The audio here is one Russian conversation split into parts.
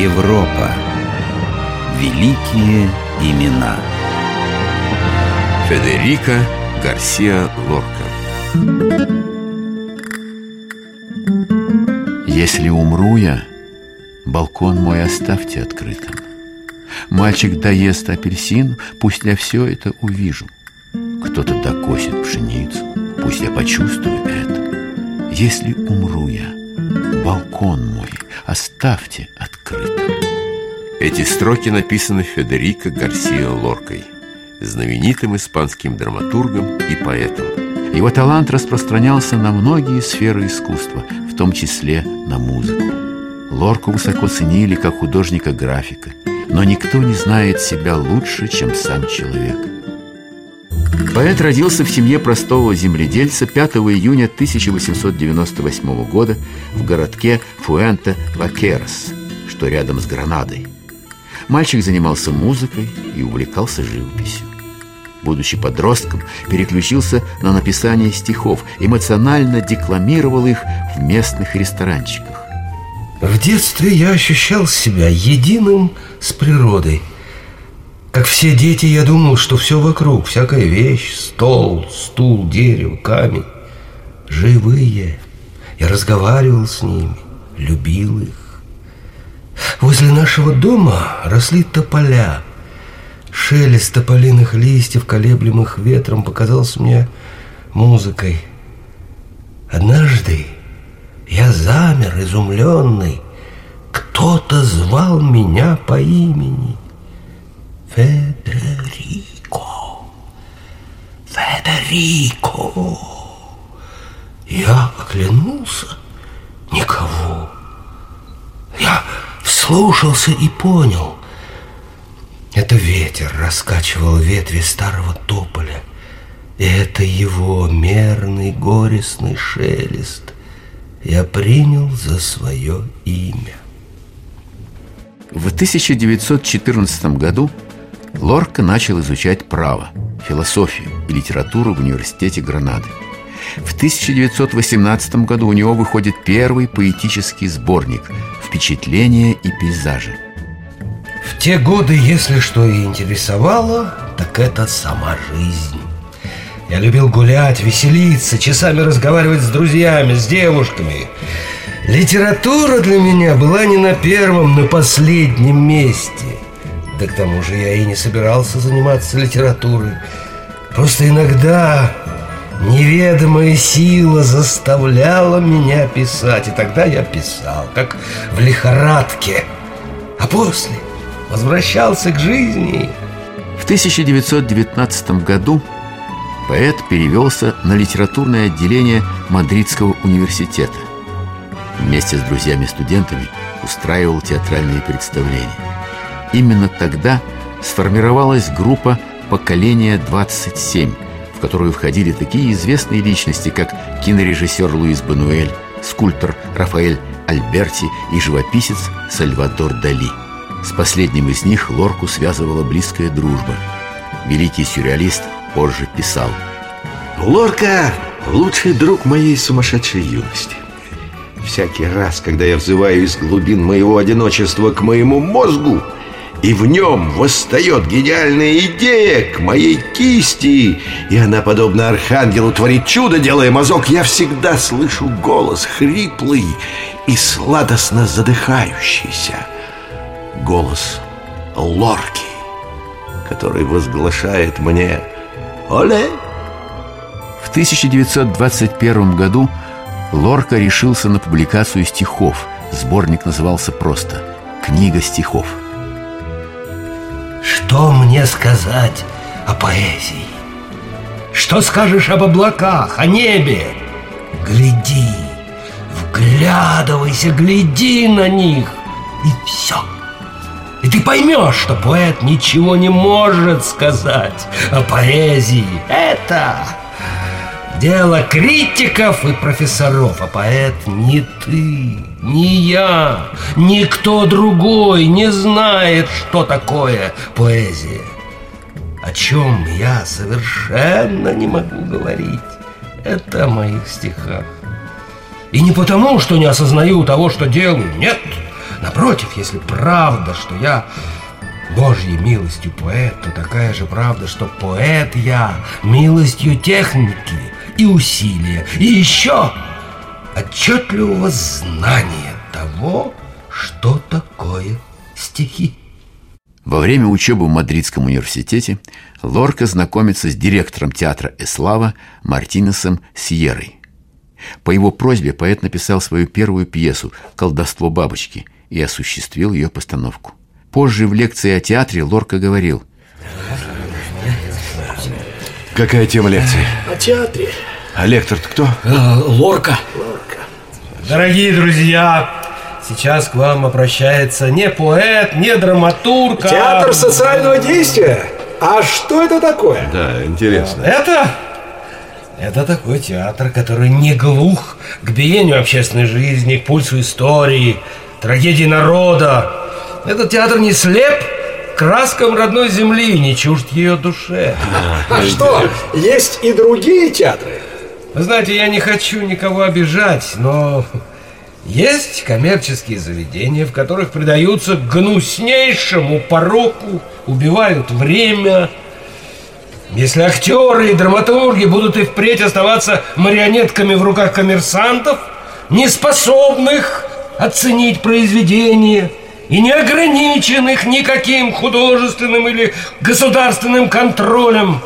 Европа. Великие имена. Федерико Гарсиа Лорка. Если умру я, балкон мой оставьте открытым. Мальчик доест апельсин, пусть я все это увижу. Кто-то докосит пшеницу, пусть я почувствую это. Если умру я, балкон мой оставьте открытым. Эти строки написаны Федерико Гарсиа Лоркой, знаменитым испанским драматургом и поэтом. Его талант распространялся на многие сферы искусства, в том числе на музыку. Лорку высоко ценили как художника-графика, но никто не знает себя лучше, чем сам человек. Поэт родился в семье простого земледельца 5 июня 1898 года в городке Фуэнте-Вакерос, что рядом с Гранадой. Мальчик занимался музыкой и увлекался живописью. Будучи подростком, переключился на написание стихов, эмоционально декламировал их в местных ресторанчиках. В детстве я ощущал себя единым с природой. Как все дети, я думал, что все вокруг, всякая вещь, стол, стул, дерево, камень, живые. Я разговаривал с ними, любил их. Возле нашего дома росли тополя. Шелест тополиных листьев, колеблемых ветром, показался мне музыкой. Однажды я замер, изумленный. Кто-то звал меня по имени. Федерико. Федерико. Я оглянулся. Никого. Я вслушался и понял. Это ветер раскачивал ветви старого тополя. И это его мерный горестный шелест я принял за свое имя. В 1914 году Лорка начал изучать право, философию и литературу в университете Гранады. В 1918 году у него выходит первый поэтический сборник «Впечатления и пейзажи». В те годы, если что и интересовало, так это сама жизнь. Я любил гулять, веселиться, часами разговаривать с друзьями, с девушками. Литература для меня была не на первом, на последнем месте. Да к тому же я и не собирался заниматься литературой. Просто иногда неведомая сила заставляла меня писать. И тогда я писал, как в лихорадке. А после возвращался к жизни. В 1919 году поэт перевелся на литературное отделение Мадридского университета. Вместе с друзьями-студентами устраивал театральные представления. Именно тогда сформировалась группа «Поколение 27», в которую входили такие известные личности, как кинорежиссер Луис Бануэль, скульптор Рафаэль Альберти и живописец Сальвадор Дали. С последним из них Лорку связывала близкая дружба. Великий сюрреалист позже писал Лорка – лучший друг моей сумасшедшей юности Всякий раз, когда я взываю из глубин моего одиночества к моему мозгу И в нем восстает гениальная идея к моей кисти И она, подобно архангелу, творит чудо, делая мазок Я всегда слышу голос хриплый и сладостно задыхающийся Голос Лорки, который возглашает мне «Оле!» В 1921 году Лорка решился на публикацию стихов. Сборник назывался просто «Книга стихов». Что мне сказать о поэзии? Что скажешь об облаках, о небе? Гляди, вглядывайся, гляди на них, и все. И ты поймешь, что поэт ничего не может сказать о поэзии. Это дело критиков и профессоров, а поэт не ты, не я, никто другой не знает, что такое поэзия. О чем я совершенно не могу говорить. Это о моих стихах. И не потому, что не осознаю того, что делаю. Нет, Напротив, если правда, что я Божьей милостью поэт, то такая же правда, что поэт я милостью техники и усилия, и еще отчетливого знания того, что такое стихи. Во время учебы в Мадридском университете Лорка знакомится с директором театра Эслава Мартинесом Сьерой. По его просьбе поэт написал свою первую пьесу «Колдовство бабочки» и осуществил ее постановку. Позже в лекции о театре Лорка говорил Какая тема лекции? О театре. А лектор-то кто? Э, Лорка. Дорогие друзья, сейчас к вам обращается не поэт, не драматург, а- Театр социального действия. А что это такое? Да, интересно. Это... Это такой театр, который не глух к биению общественной жизни, к пульсу истории, трагедии народа. Этот театр не слеп к краскам родной земли, не чужд ее душе. А что, есть и другие театры? Вы знаете, я не хочу никого обижать, но есть коммерческие заведения, в которых предаются гнуснейшему пороку, убивают время. Если актеры и драматурги будут и впредь оставаться марионетками в руках коммерсантов, неспособных оценить произведение и не ограниченных никаким художественным или государственным контролем,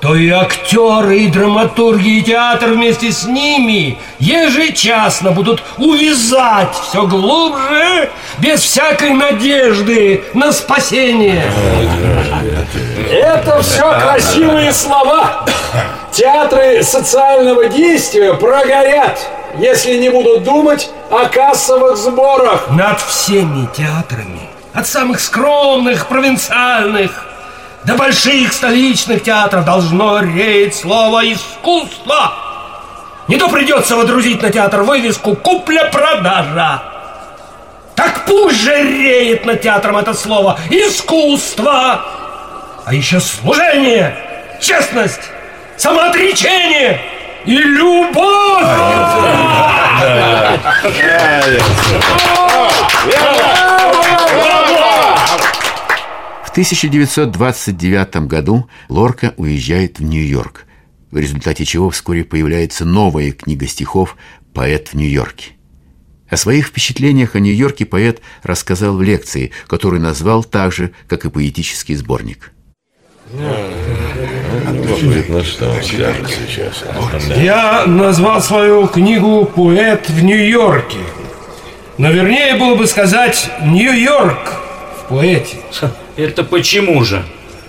то и актеры, и драматурги, и театр вместе с ними ежечасно будут увязать все глубже, без всякой надежды на спасение. Это все красивые слова. Театры социального действия прогорят, если не будут думать о кассовых сборах. Над всеми театрами, от самых скромных, провинциальных, до больших столичных театров должно реять слово «искусство». Не то придется водрузить на театр вывеску «Купля-продажа». Так пусть же реет над театром это слово «искусство». А еще служение, честность, самоотречение и любовь. В 1929 году Лорка уезжает в Нью-Йорк, в результате чего вскоре появляется новая книга стихов «Поэт в Нью-Йорке». О своих впечатлениях о Нью-Йорке поэт рассказал в лекции, которую назвал так же, как и поэтический сборник. Я назвал свою книгу «Поэт в Нью-Йорке». Но вернее было бы сказать «Нью-Йорк в поэте». Это почему же?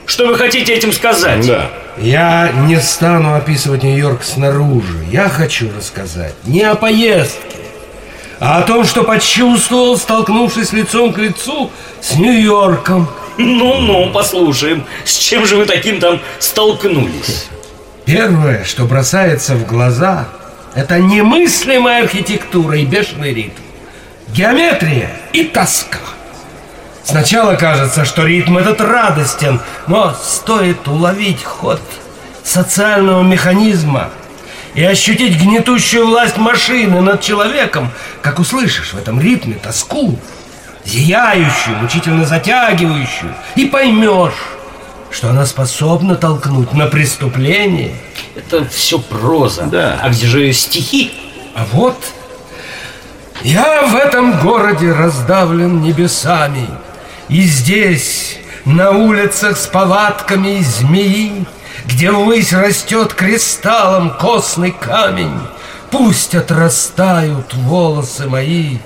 Что вы хотите этим сказать? Да. Я не стану описывать Нью-Йорк снаружи. Я хочу рассказать не о поездке, а о том, что почувствовал, столкнувшись лицом к лицу с Нью-Йорком. Ну-ну, послушаем. С чем же вы таким там столкнулись? Первое, что бросается в глаза, это немыслимая архитектура и бешеный ритм. Геометрия и тоска. Сначала кажется, что ритм этот радостен, но стоит уловить ход социального механизма и ощутить гнетущую власть машины над человеком, как услышишь в этом ритме тоску, зияющую, мучительно затягивающую, и поймешь, что она способна толкнуть на преступление. Это все проза. Да. А где же стихи? А вот я в этом городе раздавлен небесами, и здесь, на улицах с повадками змеи, где ввысь растет кристаллом костный камень, пусть отрастают волосы мои.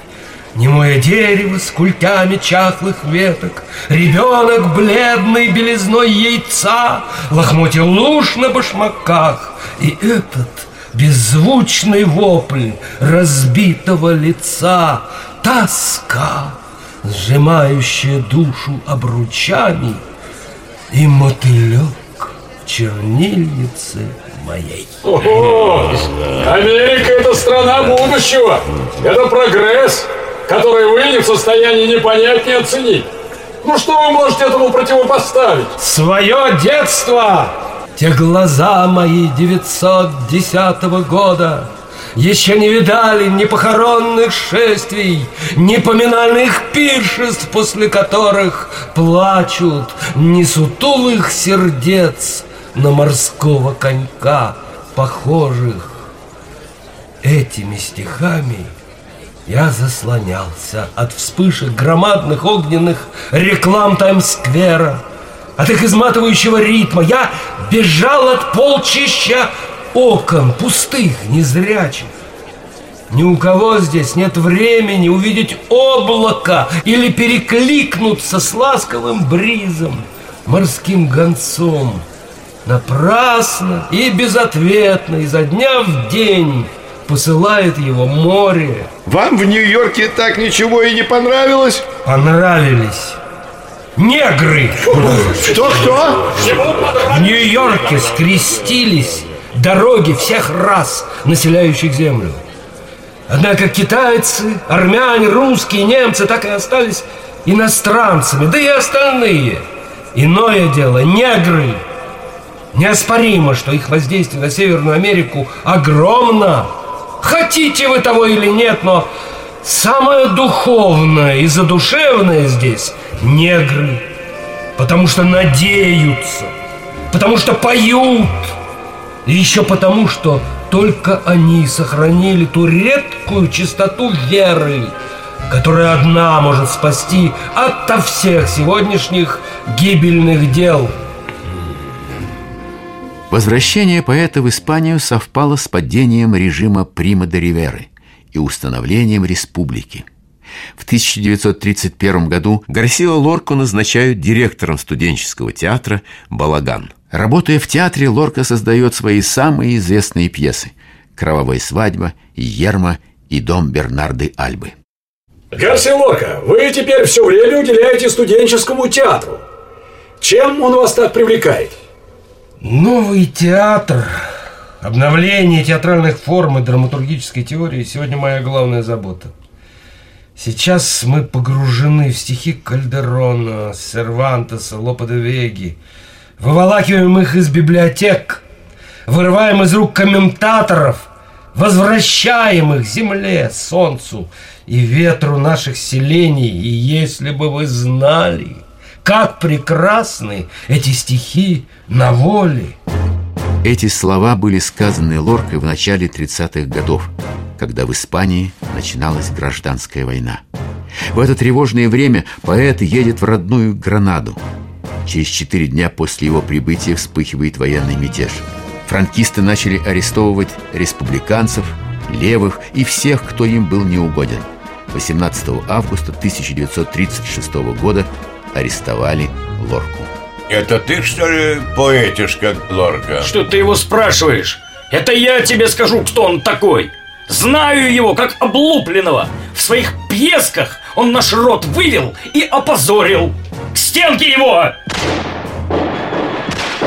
Немое дерево с культями чахлых веток, Ребенок бледной белизной яйца, Лохмотья луж на башмаках, И этот беззвучный вопль разбитого лица, Тоска, сжимающая душу обручами, И мотылек в чернильнице моей. Ого! Америка – это страна будущего. Это прогресс, который вы не в состоянии ни понять, ни оценить. Ну что вы можете этому противопоставить? Свое детство! Те глаза мои 910 года, еще не видали ни похоронных шествий, ни поминальных пиршеств, после которых плачут ни сутулых сердец на морского конька, похожих. Этими стихами я заслонялся от вспышек громадных огненных реклам Таймс-сквера, от их изматывающего ритма. Я бежал от полчища окон, пустых, незрячих. Ни у кого здесь нет времени увидеть облако или перекликнуться с ласковым бризом, морским гонцом. Напрасно и безответно изо дня в день посылает его море. Вам в Нью-Йорке так ничего и не понравилось? Понравились. Негры! Кто-кто? В Нью-Йорке скрестились дороги всех рас, населяющих землю. Однако китайцы, армяне, русские, немцы так и остались иностранцами, да и остальные. Иное дело, негры. Неоспоримо, что их воздействие на Северную Америку огромно. Хотите вы того или нет, но самое духовное и задушевное здесь – негры. Потому что надеются, потому что поют – и еще потому, что только они сохранили ту редкую чистоту веры, которая одна может спасти ото всех сегодняшних гибельных дел. Возвращение поэта в Испанию совпало с падением режима Прима де Риверы и установлением республики. В 1931 году Гарсио Лорку назначают директором студенческого театра «Балаган». Работая в театре, Лорка создает свои самые известные пьесы «Кровавая свадьба», «Ерма» и «Дом Бернарды Альбы». Гарсия Лорка, вы теперь все время уделяете студенческому театру. Чем он вас так привлекает? Новый театр, обновление театральных форм и драматургической теории сегодня моя главная забота. Сейчас мы погружены в стихи Кальдерона, Сервантеса, Лопа де Веги – Выволакиваем их из библиотек, вырываем из рук комментаторов, возвращаем их земле, солнцу и ветру наших селений. И если бы вы знали, как прекрасны эти стихи на воле. Эти слова были сказаны Лоркой в начале 30-х годов, когда в Испании начиналась гражданская война. В это тревожное время поэт едет в родную Гранаду – Через четыре дня после его прибытия вспыхивает военный мятеж. Франкисты начали арестовывать республиканцев, левых и всех, кто им был неугоден. 18 августа 1936 года арестовали Лорку. Это ты, что ли, поэтишка Лорка? Что ты его спрашиваешь? Это я тебе скажу, кто он такой. Знаю его, как облупленного. В своих пьесках он наш род вывел и опозорил. К стенке его!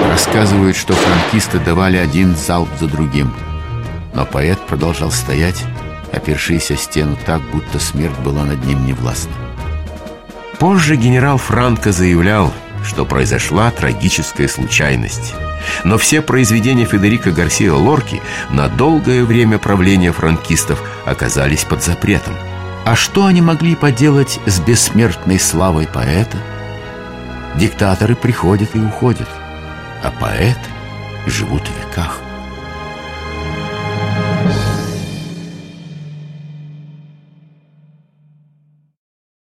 Рассказывают, что франкисты давали один залп за другим. Но поэт продолжал стоять, опершись о стену так, будто смерть была над ним невластна. Позже генерал Франко заявлял, что произошла трагическая случайность. Но все произведения Федерико Гарсиа Лорки на долгое время правления франкистов оказались под запретом. А что они могли поделать с бессмертной славой поэта? Диктаторы приходят и уходят, а поэты живут в веках.